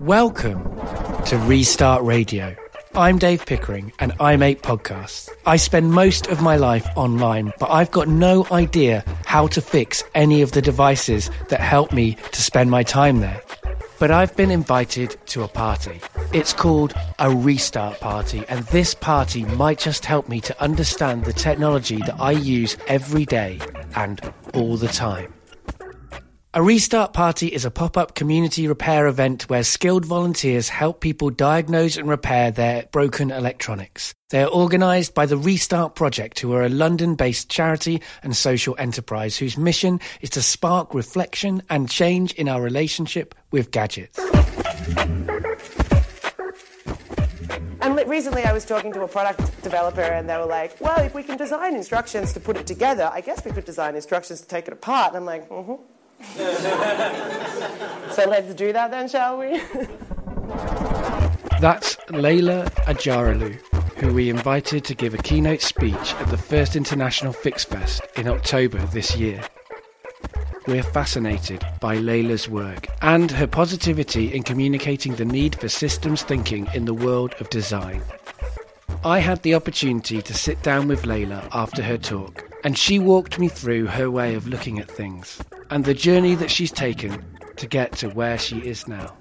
Welcome to Restart Radio. I'm Dave Pickering and I make podcasts. I spend most of my life online, but I've got no idea how to fix any of the devices that help me to spend my time there. But I've been invited to a party. It's called a restart party, and this party might just help me to understand the technology that I use every day and all the time. A Restart Party is a pop up community repair event where skilled volunteers help people diagnose and repair their broken electronics. They are organised by the Restart Project, who are a London based charity and social enterprise whose mission is to spark reflection and change in our relationship with gadgets. And recently I was talking to a product developer and they were like, well, if we can design instructions to put it together, I guess we could design instructions to take it apart. And I'm like, mm hmm. so let's do that then, shall we? That's Leyla Acaroglu, who we invited to give a keynote speech at the first International Fix Fest in October this year. We're fascinated by Leyla's work and her positivity in communicating the need for systems thinking in the world of design. I had the opportunity to sit down with Leyla after her talk, and she walked me through her way of looking at things and the journey that she's taken to get to where she is now.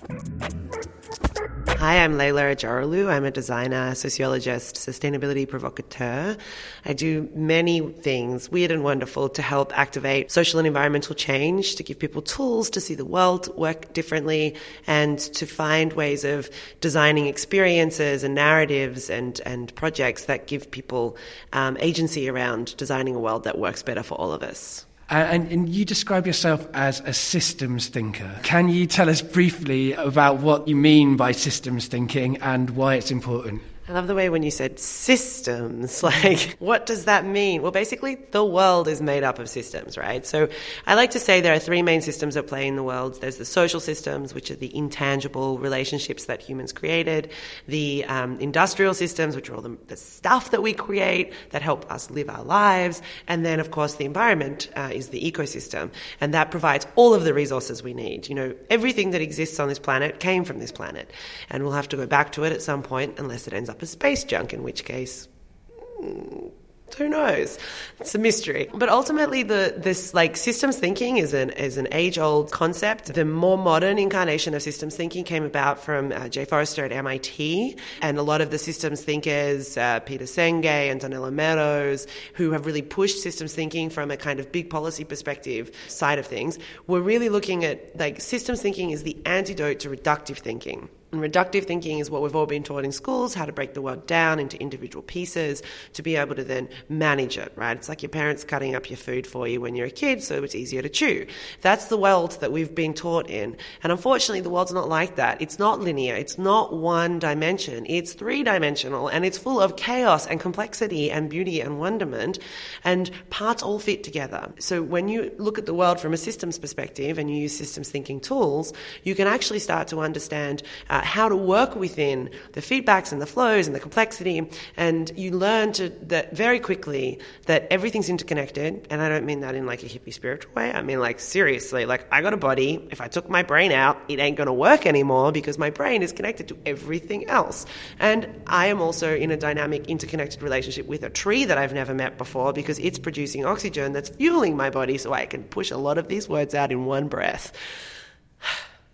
Hi, I'm Leyla Acaroglu. I'm a designer, sociologist, sustainability provocateur. I do many things, weird and wonderful, to help activate social and environmental change, to give people tools to see the world work differently, and to find ways of designing experiences and narratives and, and projects that give people um, agency around designing a world that works better for all of us. Uh, and, and, you describe yourself as a systems thinker. Can you tell us briefly about what you mean by systems thinking and why it's important? I love the way when you said systems. Like, what does that mean? Well, basically, the world is made up of systems, right? So I like to say there are three main systems at play in the world. There's the social systems, which are the intangible relationships that humans created, the um, industrial systems, which are all the, the, stuff that we create that help us live our lives. And then, of course, the environment uh, is the ecosystem. And that provides all of the resources we need. You know, everything that exists on this planet came from this planet. And we'll have to go back to it at some point unless it ends up as space junk, in which case, mm, who knows? It's a mystery. But ultimately, the this like systems thinking is an is an age old concept. The more modern incarnation of systems thinking came about from uh, Jay Forrester at MIT, and a lot of the systems thinkers, uh, Peter Senge and Donella Meadows, who have really pushed systems thinking from a kind of big policy perspective side of things, were really looking at like systems thinking is the antidote to reductive thinking. And reductive thinking is what we've all been taught in schools how to break the world down into individual pieces to be able to then manage it, right? It's like your parents cutting up your food for you when you're a kid so it's easier to chew. That's the world that we've been taught in. And unfortunately, the world's not like that. It's not linear, it's not one dimension, it's three dimensional and it's full of chaos and complexity and beauty and wonderment. And parts all fit together. So when you look at the world from a systems perspective and you use systems thinking tools, you can actually start to understand. Uh, how to work within the feedbacks and the flows and the complexity. And you learn to that very quickly that everything's interconnected. And I don't mean that in like a hippie spiritual way. I mean like seriously, like I got a body. If I took my brain out, it ain't to work anymore because my brain is connected to everything else. And I am also in a dynamic, interconnected relationship with a tree that I've never met before because it's producing oxygen that's fueling my body so I can push a lot of these words out in one breath.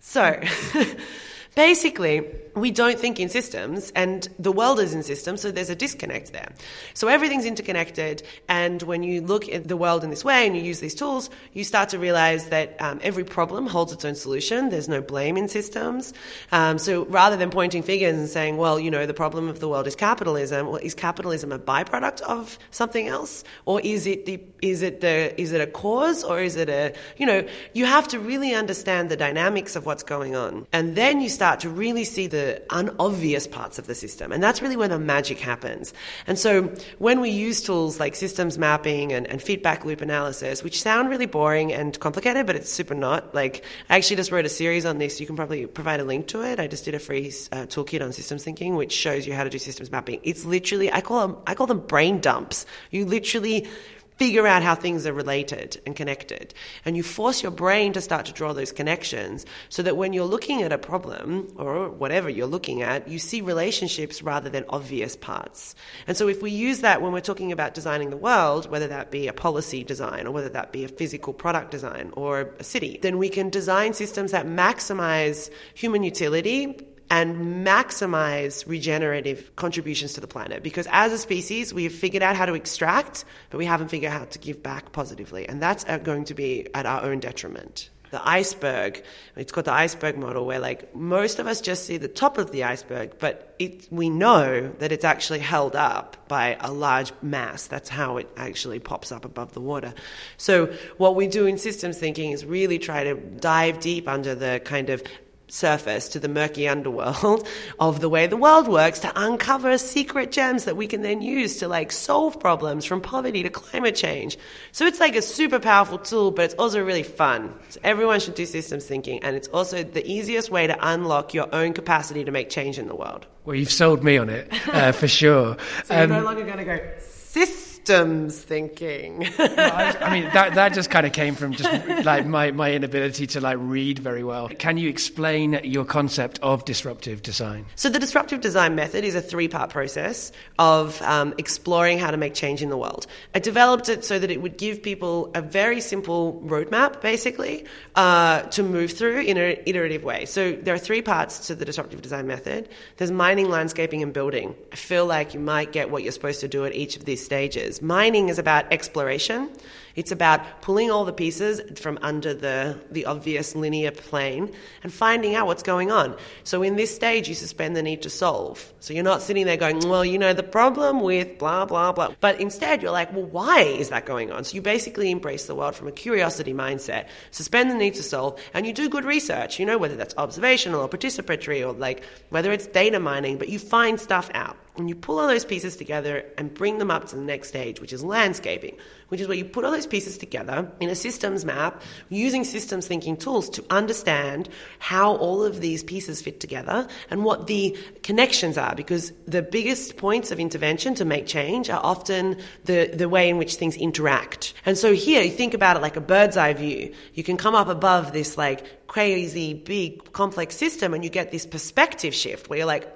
So, basically, we don't think in systems and the world is in systems, so there's a disconnect there. So everything's interconnected, and when you look at the world in this way and you use these tools, you start to realize that um, every problem holds its own solution. There's no blame in systems. Um, so rather than pointing fingers and saying, well, you know, the problem of the world is capitalism, well, is capitalism a byproduct of something else? Or is it the, is it the, is it a cause or is it a, you know, you have to really understand the dynamics of what's going on. And then you start to really see the unobvious parts of the system. And that's really where the magic happens. And so when we use tools like systems mapping and, and feedback loop analysis, which sound really boring and complicated, but it's super not. Like, I actually just wrote a series on this. You can probably provide a link to it. I just did a free uh, toolkit on systems thinking, which shows you how to do systems mapping. It's literally, I call them, I call them brain dumps. You literally figure out how things are related and connected. And you force your brain to start to draw those connections so that when you're looking at a problem or whatever you're looking at, you see relationships rather than obvious parts. And so if we use that when we're talking about designing the world, whether that be a policy design or whether that be a physical product design or a city, then we can design systems that maximize human utility and maximize regenerative contributions to the planet. Because as a species, we've figured out how to extract, but we haven't figured out how to give back positively. And that's uh, going to be at our own detriment. The iceberg, it's called the iceberg model, where like most of us just see the top of the iceberg, but it, we know that it's actually held up by a large mass. That's how it actually pops up above the water. So, what we do in systems thinking is really try to dive deep under the kind of surface to the murky underworld of the way the world works to uncover secret gems that we can then use to like solve problems from poverty to climate change. So it's like a super powerful tool, but it's also really fun. So everyone should do systems thinking, and it's also the easiest way to unlock your own capacity to make change in the world. Well, you've sold me on it uh, for sure. so um, you're no longer going to go systems systems thinking. I, I, mean, that, that just kind of came from just like my, my inability to like read very well. Can you explain your concept of disruptive design? So the disruptive design method is a three-part process of um, exploring how to make change in the world. I developed it so that it would give people a very simple roadmap, basically, uh, to move through in an iterative way. So there are three parts to the disruptive design method. There's mining, landscaping, and building. I feel like you might get what you're supposed to do at each of these stages. Mining is about exploration. It's about pulling all the pieces from under the, the obvious linear plane and finding out what's going on. So in this stage, you suspend the need to solve. So you're not sitting there going, well, you know, the problem with blah, blah, blah. But instead, you're like, well, why is that going on? So you basically embrace the world from a curiosity mindset, suspend the need to solve, and you do good research, you know, whether that's observational or participatory or like whether it's data mining, but you find stuff out. And you pull all those pieces together and bring them up to the next stage, which is landscaping, which is where you put all those pieces together in a systems map using systems thinking tools to understand how all of these pieces fit together and what the connections are. Because the biggest points of intervention to make change are often the, the way in which things interact. And so here, you think about it like a bird's eye view. You can come up above this like crazy, big, complex system and you get this perspective shift where you're like,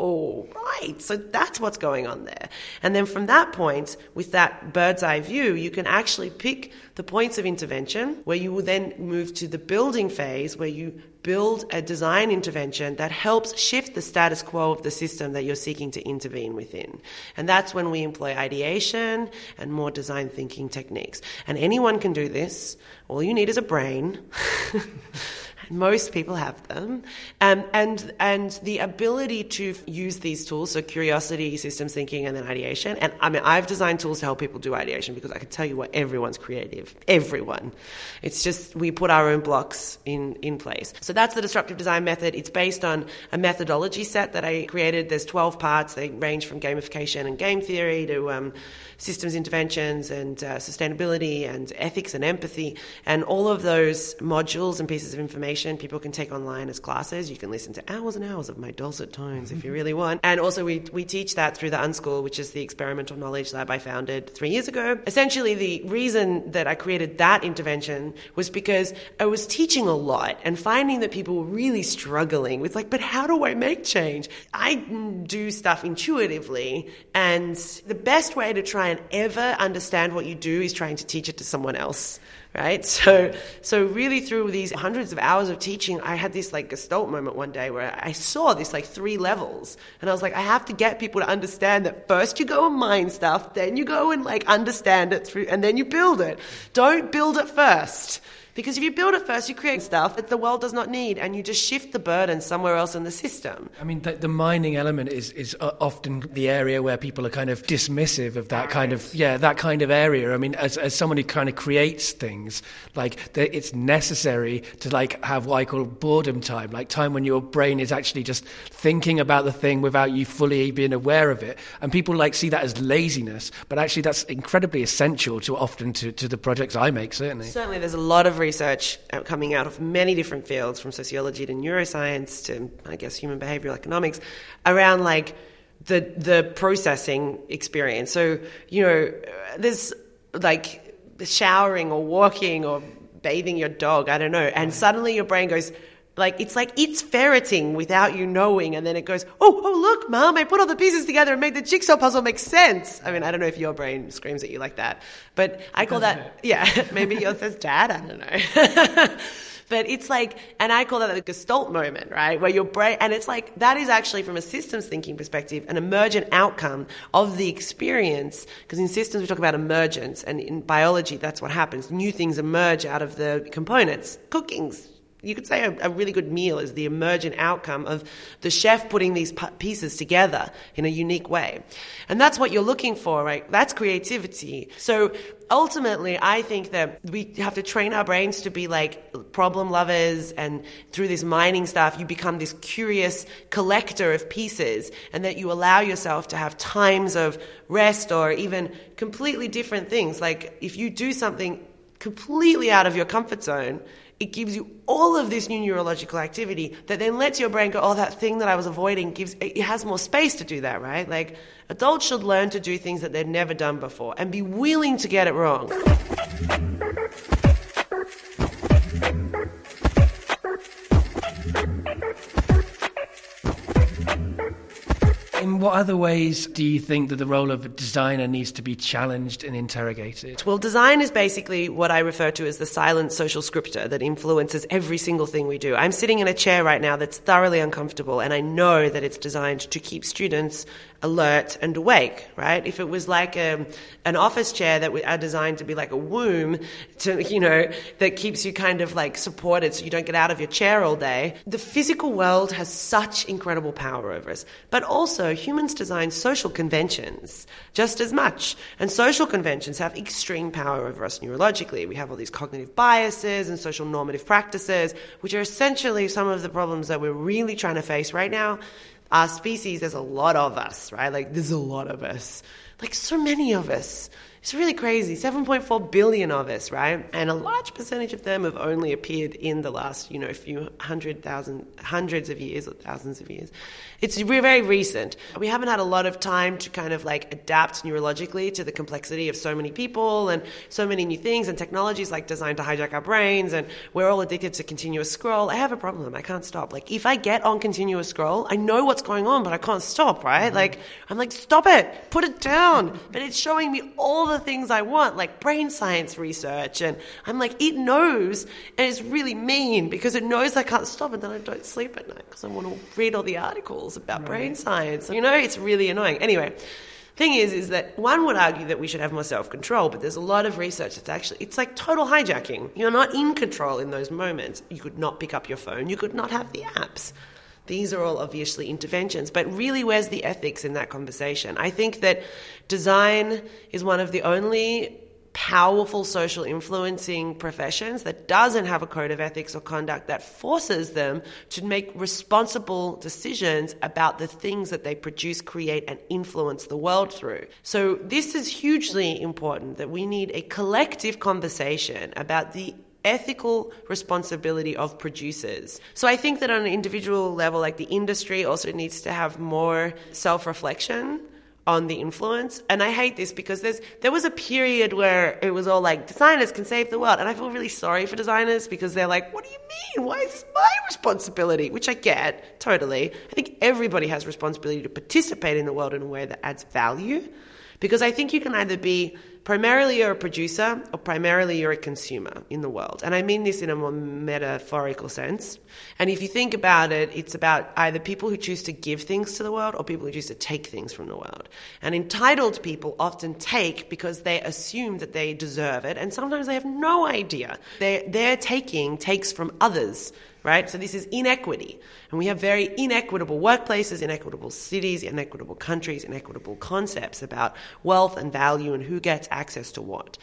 oh, right, so that's what's going on there. And then from that point, with that bird's eye view, you can actually pick the points of intervention where you will then move to the building phase where you build a design intervention that helps shift the status quo of the system that you're seeking to intervene within. And that's when we employ ideation and more design thinking techniques. And anyone can do this. All you need is a brain. Most people have them. Um, and, and the ability to use these tools, so curiosity, systems thinking, and then ideation. And I mean, I've designed tools to help people do ideation because I can tell you what everyone's creative. Everyone. It's just we put our own blocks in, in place. So that's the disruptive design method. It's based on a methodology set that I created. There's 12 parts. They range from gamification and game theory to um, systems interventions and uh, sustainability and ethics and empathy. And all of those modules and pieces of information people can take online as classes. You can listen to hours and hours of my dulcet tones if you really want. And also, we, we teach that through the Unschool, which is the experimental knowledge lab I founded three years ago. Essentially, the reason that I created that intervention was because I was teaching a lot and finding that people were really struggling with, like, but how do I make change? I do stuff intuitively, and the best way to try and ever understand what you do is trying to teach it to someone else right? So, so really through these hundreds of hours of teaching, I had this like gestalt moment one day where I saw this like three levels, and I was like, I have to get people to understand that first you go and mine stuff, then you go and like understand it through, and then you build it. Don't build it first. Because if you build it first, you create stuff that the world does not need, and you just shift the burden somewhere else in the system. I mean, the, the mining element is is uh, often the area where people are kind of dismissive of that kind of yeah that kind of area. I mean, as as someone who kind of creates things, like it's necessary to like have what I call boredom time, like time when your brain is actually just thinking about the thing without you fully being aware of it. And people like see that as laziness, but actually that's incredibly essential to often to, to the projects I make. Certainly, certainly, there's a lot of research uh, coming out of many different fields, from sociology to neuroscience to, I guess, human behavioral economics, around like the the processing experience. So you know, there's like showering or walking or bathing your dog, I don't know, and suddenly your brain goes, like it's like it's ferreting without you knowing, and then it goes, "Oh, oh, look, mom! I put all the pieces together and made the jigsaw puzzle make sense." I mean, I don't know if your brain screams at you like that, but I call that, yeah, maybe yours says, "Dad," I don't know. but it's like, and I call that the Gestalt moment, right? Where your brain, and it's like that is actually from a systems thinking perspective, an emergent outcome of the experience. Because in systems we talk about emergence, and in biology that's what happens. New things emerge out of the components. Cooking's you could say a, a, really good meal is the emergent outcome of the chef putting these pieces together in a unique way. And that's what you're looking for, right? That's creativity. So ultimately, I think that we have to train our brains to be like problem lovers and through this mining stuff, you become this curious collector of pieces and that you allow yourself to have times of rest or even completely different things. Like if you do something completely out of your comfort zone, it gives you all of this new neurological activity that then lets your brain go, oh, that thing that I was avoiding gives, it has more space to do that, right? Like adults should learn to do things that they've never done before and be willing to get it wrong. What other ways do you think that the role of a designer needs to be challenged and interrogated? Well, design is basically what I refer to as the silent social scripter that influences every single thing we do. I'm sitting in a chair right now that's thoroughly uncomfortable, and I know that it's designed to keep students alert and awake, right? If it was like a, um, an office chair that are designed to be like a womb to, you know, that keeps you kind of like supported so you don't get out of your chair all day. The physical world has such incredible power over us. But also humans design social conventions just as much. And social conventions have extreme power over us neurologically. We have all these cognitive biases and social normative practices, which are essentially some of the problems that we're really trying to face right now our species, there's a lot of us, right? Like, there's a lot of us. Like, so many of us. It's really crazy. 7.4 billion of us, right? And a large percentage of them have only appeared in the last, you know, few hundred thousand, hundreds of years or thousands of years. It's very recent. We haven't had a lot of time to kind of like adapt neurologically to the complexity of so many people and so many new things and technologies like designed to hijack our brains and we're all addicted to continuous scroll. I have a problem. I can't stop. Like if I get on continuous scroll, I know what's going on, but I can't stop, right? Mm-hmm. Like I'm like, stop it, put it down. But it's showing me all the things I want, like brain science research. And I'm like, it knows and it's really mean because it knows I can't stop and then I don't sleep at night because I want to read all the articles about right. brain science. You know, it's really annoying. Anyway, thing is is that one would argue that we should have more self-control but there's a lot of research that's actually it's like total hijacking you're not in control in those moments you could not pick up your phone you could not have the apps these are all obviously interventions but really where's the ethics in that conversation i think that design is one of the only powerful social influencing professions that doesn't have a code of ethics or conduct that forces them to make responsible decisions about the things that they produce, create, and influence the world through. So, this is hugely important that we need a collective conversation about the ethical responsibility of producers. So I think that on an individual level, like the industry also needs to have more self reflection on the influence. And I hate this because there's there was a period where it was all like designers can save the world, and I feel really sorry for designers because they're like, "What do you mean? Why is this my responsibility?" Which I get totally. I think everybody has responsibility to participate in the world in a way that adds value, because I think you can either be primarily you're a producer or primarily you're a consumer in the world. And I mean this in a more metaphorical sense. And if you think about it, it's about either people who choose to give things to the world or people who choose to take things from the world. And entitled people often take because they assume that they deserve it, and sometimes they have no idea. Their, their taking takes from others right? So this is inequity. And we have very inequitable workplaces, inequitable cities, inequitable countries, inequitable concepts about wealth and value and who gets access to what.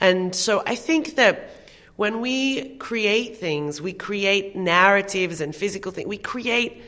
And so I think that when we create things, we create narratives and physical things, we create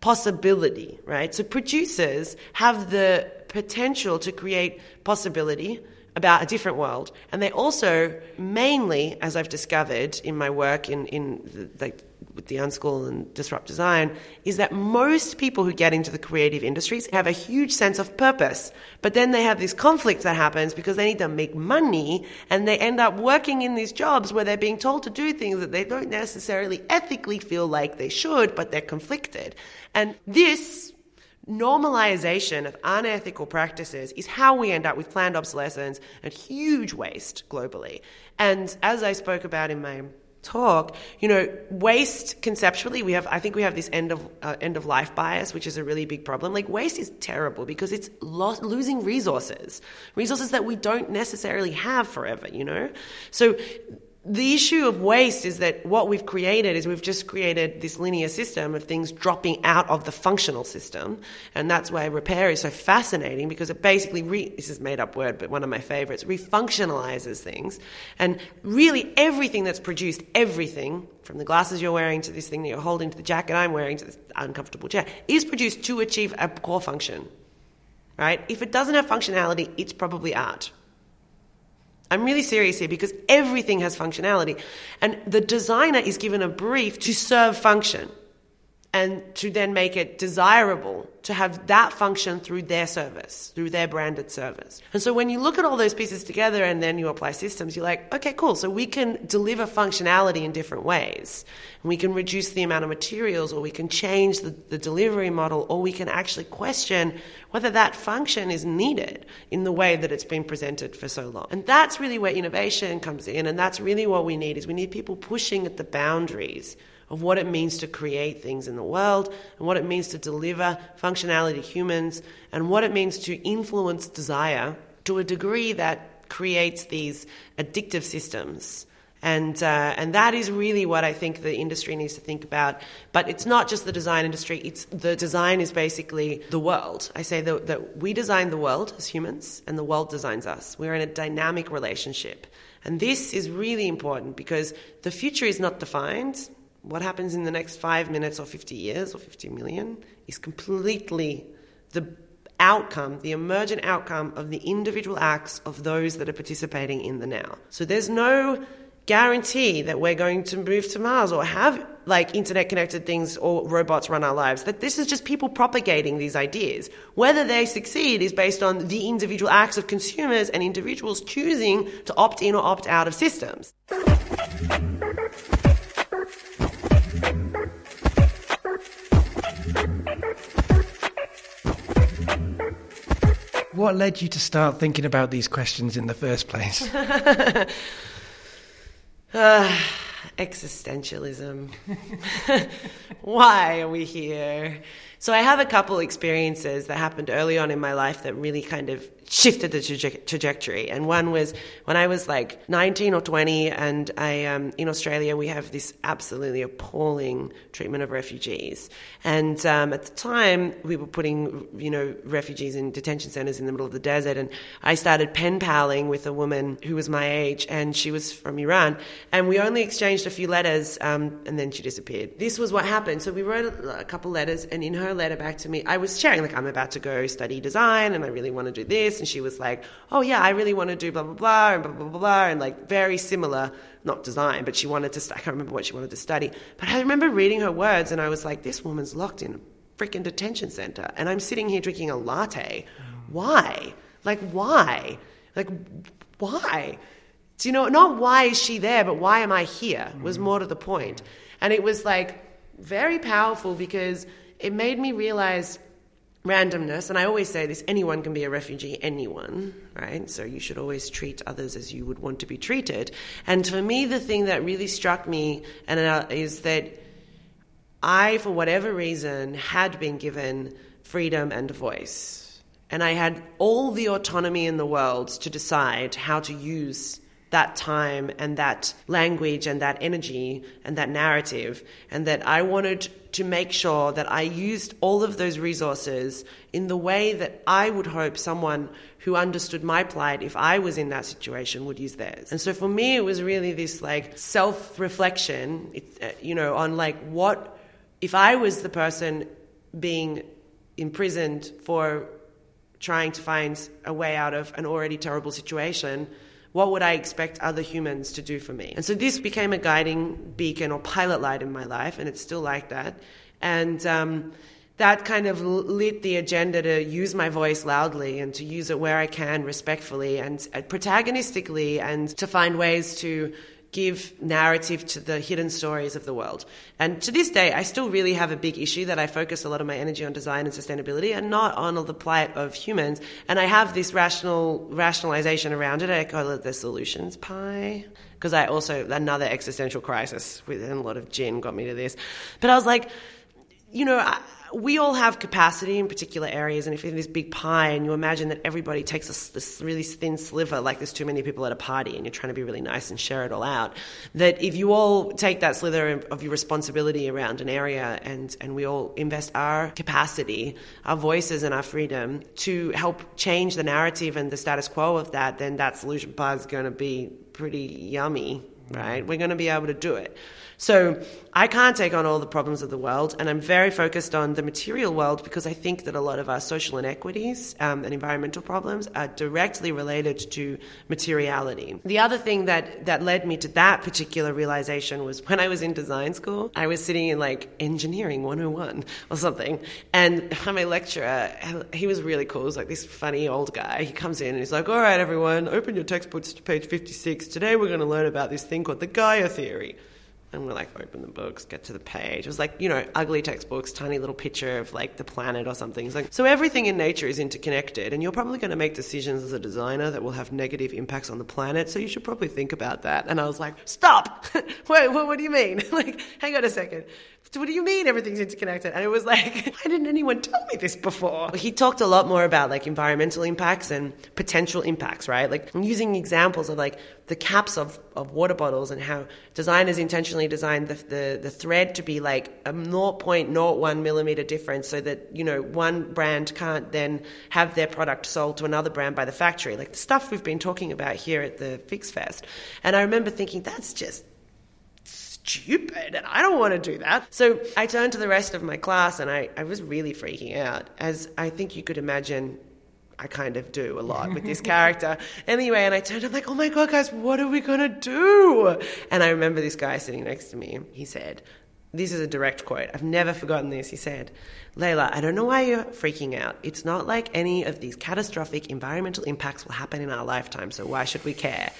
possibility, right? So producers have the potential to create possibility about a different world. And they also, mainly, as I've discovered in my work in, in the, like, with the Unschool and Disrupt Design, is that most people who get into the creative industries have a huge sense of purpose. But then they have this conflict that happens because they need to make money and they end up working in these jobs where they're being told to do things that they don't necessarily ethically feel like they should, but they're conflicted. And this normalization of unethical practices is how we end up with planned obsolescence and huge waste globally. And as I spoke about in my talk, you know, waste conceptually, we have, I think we have this end of uh, end of life bias, which is a really big problem. Like waste is terrible because it's lo- losing resources, resources that we don't necessarily have forever. You know, so the issue of waste is that what we've created is we've just created this linear system of things dropping out of the functional system. And that's why repair is so fascinating because it basically, re- this is made up word, but one of my favorites, refunctionalizes things. And really everything that's produced, everything, from the glasses you're wearing to this thing that you're holding to the jacket I'm wearing to this uncomfortable chair, is produced to achieve a core function. Right? If it doesn't have functionality, it's probably art. I'm really serious here because everything has functionality. And the designer is given a brief to serve function and to then make it desirable to have that function through their service, through their branded service. And so when you look at all those pieces together and then you apply systems, you're like, okay, cool. So we can deliver functionality in different ways. And we can reduce the amount of materials or we can change the, the delivery model or we can actually question whether that function is needed in the way that it's been presented for so long. And that's really where innovation comes in. And that's really what we need is we need people pushing at the boundaries of what it means to create things in the world and what it means to deliver functionality to humans and what it means to influence desire to a degree that creates these addictive systems. And, uh, and that is really what I think the industry needs to think about. But it's not just the design industry, it's, the design is basically the world. I say that, that we design the world as humans, and the world designs us. We're in a dynamic relationship. And this is really important because the future is not defined what happens in the next five minutes or 50 years or 50 million is completely the outcome, the emergent outcome of the individual acts of those that are participating in the now. So there's no guarantee that we're going to move to Mars or have like internet connected things or robots run our lives. That this is just people propagating these ideas. Whether they succeed is based on the individual acts of consumers and individuals choosing to opt in or opt out of systems. What led you to start thinking about these questions in the first place? uh, existentialism. Why are we here? So I have a couple experiences that happened early on in my life that really kind of shifted the traje- trajectory. And one was when I was like 19 or 20, and I, um, in Australia, we have this absolutely appalling treatment of refugees. And um, at the time, we were putting, you know, refugees in detention centers in the middle of the desert. And I started pen paling with a woman who was my age, and she was from Iran. And we only exchanged a few letters, um, and then she disappeared. This was what happened. So we wrote a, a couple letters, and in her letter back to me, I was sharing, like, I'm about to go study design, and I really want to do this this, and she was like, oh yeah, I really want to do blah blah blah and blah blah blah, blah and like very similar, not design, but she wanted to. I can't remember what she wanted to study, but I remember reading her words, and I was like, this woman's locked in a freaking detention center, and I'm sitting here drinking a latte. Why? Like why? Like why? Do you know? Not why is she there, but why am I here? Was more to the point, and it was like very powerful because it made me realize randomness, and I always say this anyone can be a refugee, anyone, right? So you should always treat others as you would want to be treated. And for me, the thing that really struck me and uh, is that I, for whatever reason, had been given freedom and a voice. And I had all the autonomy in the world to decide how to use that time and that language and that energy and that narrative, and that I wanted to make sure that I used all of those resources in the way that I would hope someone who understood my plight, if I was in that situation, would use theirs. And so for me, it was really this like self reflection, uh, you know, on like what, if I was the person being imprisoned for trying to find a way out of an already terrible situation, what would I expect other humans to do for me? And so this became a guiding beacon or pilot light in my life, and it's still like that. And um, that kind of lit the agenda to use my voice loudly and to use it where I can respectfully and uh, protagonistically and to find ways to give narrative to the hidden stories of the world. And to this day, I still really have a big issue that I focus a lot of my energy on design and sustainability and not on the plight of humans. And I have this rational rationalization around it. I call it the solutions pie. Because I also, another existential crisis within a lot of gin got me to this. But I was like, you know, I, we all have capacity in particular areas, and if you're in this big pie and you imagine that everybody takes this, this really thin sliver, like there's too many people at a party and you're trying to be really nice and share it all out, that if you all take that slither of your responsibility around an area and, and we all invest our capacity, our voices, and our freedom to help change the narrative and the status quo of that, then that solution pie is going to be pretty yummy, right? We're going to be able to do it. So I can't take on all the problems of the world, and I'm very focused on the material world because I think that a lot of our social inequities um, and environmental problems are directly related to materiality. The other thing that, that led me to that particular realization was when I was in design school, I was sitting in like engineering 101 or something, and my lecturer, he was really cool. He was like this funny old guy. He comes in and he's like, All right, everyone, open your textbooks to page 56. Today we're going to learn about this thing called the Gaia theory. And we're like, open the books, get to the page. It was like, you know, ugly textbooks, tiny little picture of like the planet or something. It's like, so everything in nature is interconnected, and you're probably going to make decisions as a designer that will have negative impacts on the planet. So you should probably think about that. And I was like, stop! Wait, what, what do you mean? like, hang on a second what do you mean everything's interconnected? And it was like, why didn't anyone tell me this before? He talked a lot more about like environmental impacts and potential impacts, right? Like using examples of like the caps of, of water bottles and how designers intentionally designed the, the, the thread to be like a 0.01 millimeter difference so that, you know, one brand can't then have their product sold to another brand by the factory. Like the stuff we've been talking about here at the Fix Fest. And I remember thinking, that's just stupid and I don't want to do that. So I turned to the rest of my class and I, I was really freaking out, as I think you could imagine I kind of do a lot with this character. Anyway, and I turned, I'm like, oh my God, guys, what are we going to do? And I remember this guy sitting next to me. He said, this is a direct quote. I've never forgotten this. He said, Leyla, I don't know why you're freaking out. It's not like any of these catastrophic environmental impacts will happen in our lifetime, so why should we care?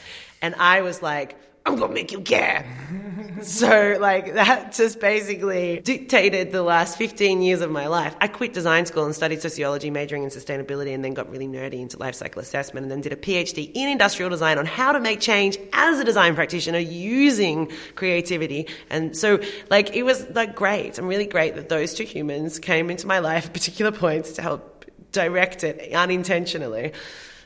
And I was like, I'm gonna make you care. so, like, that just basically dictated the last 15 years of my life. I quit design school and studied sociology, majoring in sustainability, and then got really nerdy into life cycle assessment, and then did a PhD in industrial design on how to make change as a design practitioner using creativity. And so, like, it was like great. I'm really great that those two humans came into my life at particular points to help direct it unintentionally.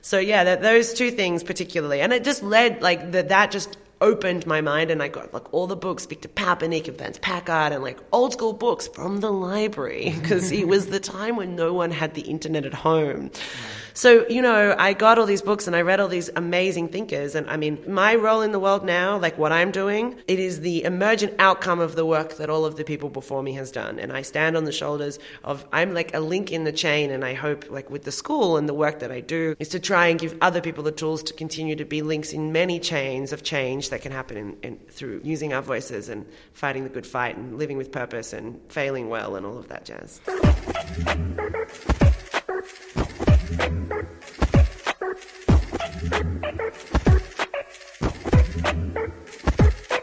So yeah, that, those two things particularly, and it just led like that. That just opened my mind and I got like all the books, Victor Papanek and Vance Packard and like old school books from the library because it was the time when no one had the internet at home. So, you know, I got all these books and I read all these amazing thinkers. And I mean, my role in the world now, like what I'm doing, it is the emergent outcome of the work that all of the people before me has done. And I stand on the shoulders of, I'm like a link in the chain. And I hope, like with the school and the work that I do, is to try and give other people the tools to continue to be links in many chains of change that can happen in, in, through using our voices and fighting the good fight and living with purpose and failing well and all of that jazz.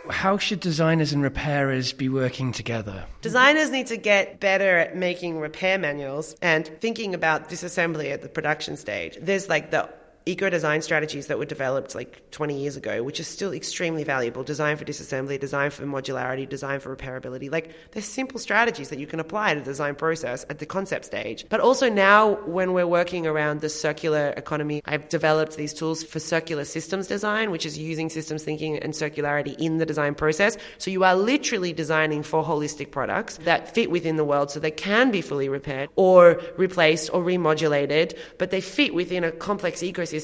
How should designers and repairers be working together? Designers need to get better at making repair manuals and thinking about disassembly at the production stage. There's like the eco design strategies that were developed like 20 years ago, which are still extremely valuable. Design for disassembly, design for modularity, design for repairability. Like, they're simple strategies that you can apply to the design process at the concept stage. But also now, when we're working around the circular economy, I've developed these tools for circular systems design, which is using systems thinking and circularity in the design process. So you are literally designing for holistic products that fit within the world so they can be fully repaired or replaced or remodulated, but they fit within a complex ecosystem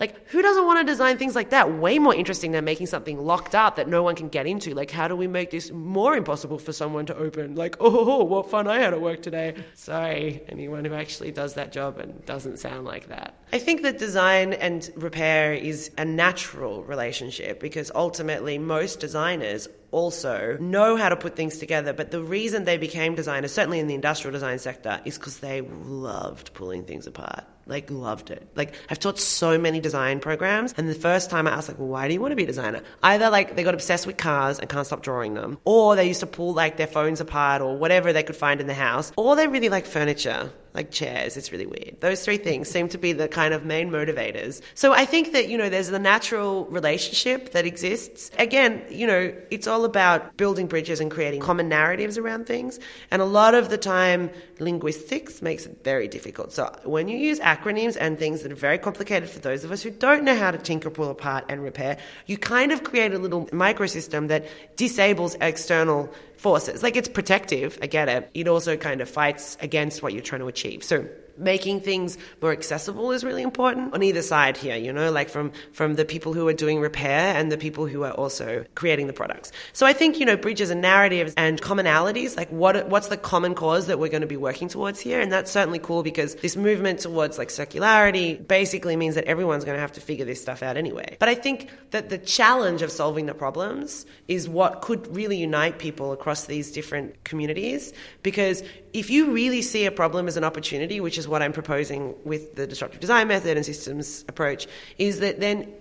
Like, who doesn't want to design things like that? Way more interesting than making something locked up that no one can get into. Like, how do we make this more impossible for someone to open? Like, oh, what fun I had at work today. Sorry, anyone who actually does that job and doesn't sound like that. I think that design and repair is a natural relationship because ultimately most designers also know how to put things together. But the reason they became designers, certainly in the industrial design sector, is because they loved pulling things apart. Like, loved it. Like, I've taught so many design programs, and the first time I asked, like, well, why do you want to be a designer? Either, like, they got obsessed with cars and can't stop drawing them, or they used to pull, like, their phones apart or whatever they could find in the house, or they really like furniture like chairs. It's really weird. Those three things seem to be the kind of main motivators. So I think that, you know, there's the natural relationship that exists. Again, you know, it's all about building bridges and creating common narratives around things. And a lot of the time, linguistics makes it very difficult. So when you use acronyms and things that are very complicated for those of us who don't know how to tinker, pull apart, and repair, you kind of create a little microsystem that disables external forces. Like it's protective, I get it. It also kind of fights against what you're trying to achieve. So making things more accessible is really important on either side here you know like from from the people who are doing repair and the people who are also creating the products. So i think you know bridges and narratives and commonalities like what what's the common cause that we're going to be working towards here? And that's certainly cool because this movement towards like circularity basically means that everyone's going to have to figure this stuff out anyway. But i think that the challenge of solving the problems is what could really unite people across these different communities because if you really see a problem as an opportunity, which is what I'm proposing with the disruptive design method and systems approach, is that then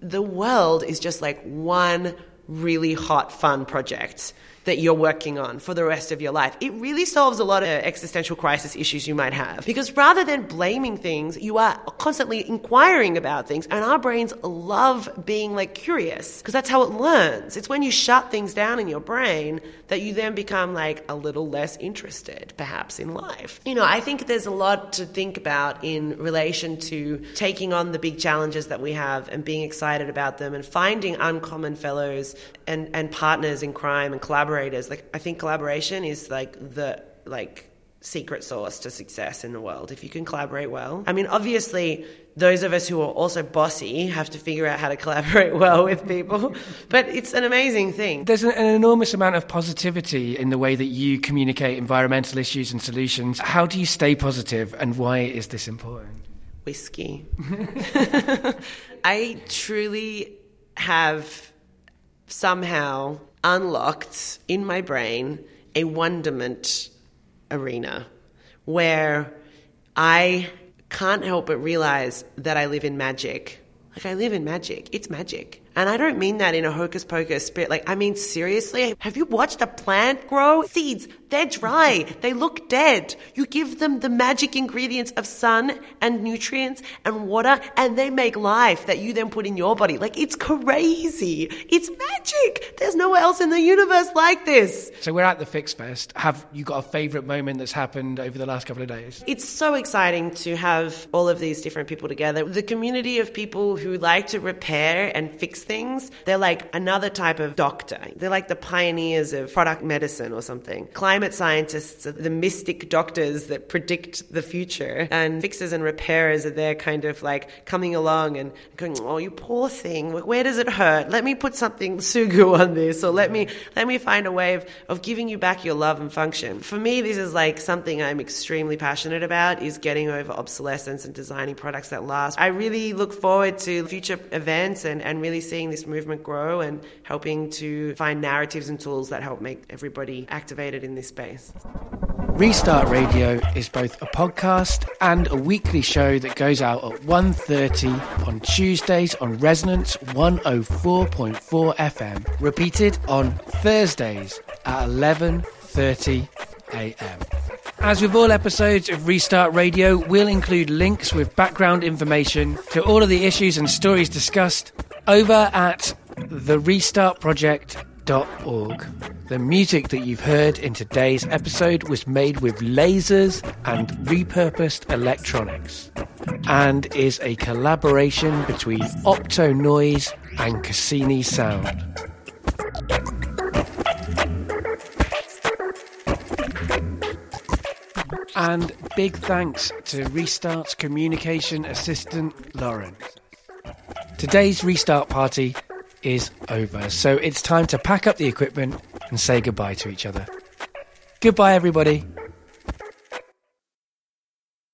the world is just like one really hot, fun project that you're working on for the rest of your life. It really solves a lot of existential crisis issues you might have. Because rather than blaming things, you are constantly inquiring about things. And our brains love being like curious because that's how it learns. It's when you shut things down in your brain that you then become like a little less interested, perhaps, in life. You know, I think there's a lot to think about in relation to taking on the big challenges that we have and being excited about them and finding uncommon fellows and, and partners in crime and collaborators. Like, I think collaboration is like the, like, secret sauce to success in the world if you can collaborate well. I mean, obviously, those of us who are also bossy have to figure out how to collaborate well with people, but it's an amazing thing. There's an, an, enormous amount of positivity in the way that you communicate environmental issues and solutions. How do you stay positive, and why is this important? Whiskey. I truly have somehow unlocked in my brain a wonderment arena where I can't help but realize that I live in magic. Like, I live in magic. It's magic. And I don't mean that in a hocus pocus spirit. Like, I mean, seriously, have you watched a plant grow? Seeds, they're dry. They look dead. You give them the magic ingredients of sun and nutrients and water, and they make life that you then put in your body. Like, it's crazy. It's magic. There's nowhere else in the universe like this. So, we're at the Fix Fest. Have you got a favorite moment that's happened over the last couple of days? It's so exciting to have all of these different people together. The community of people who like to repair and fix things. They're like another type of doctor. They're like the pioneers of product medicine or something. Climate scientists are the mystic doctors that predict the future. And fixers and repairers are there kind of like coming along and going, oh, you poor thing. Where does it hurt? Let me put something sugu on this or let me, let me find a way of, of giving you back your love and function. For me, this is like something I'm extremely passionate about is getting over obsolescence and designing products that last. I really look forward to future events and, and really seeing seeing this movement grow and helping to find narratives and tools that help make everybody activated in this space. Restart Radio is both a podcast and a weekly show that goes out at 1.30 on Tuesdays on Resonance 104.4 FM, repeated on Thursdays at 11.30 a.m. As with all episodes of Restart Radio, we'll include links with background information to all of the issues and stories discussed over at therestartproject.org. The music that you've heard in today's episode was made with lasers and repurposed electronics and is a collaboration between Opto Noise and Cassini Sound. And big thanks to Restart's communication assistant, Lauren. Today's Restart party is over, so it's time to pack up the equipment and say goodbye to each other. Goodbye, everybody.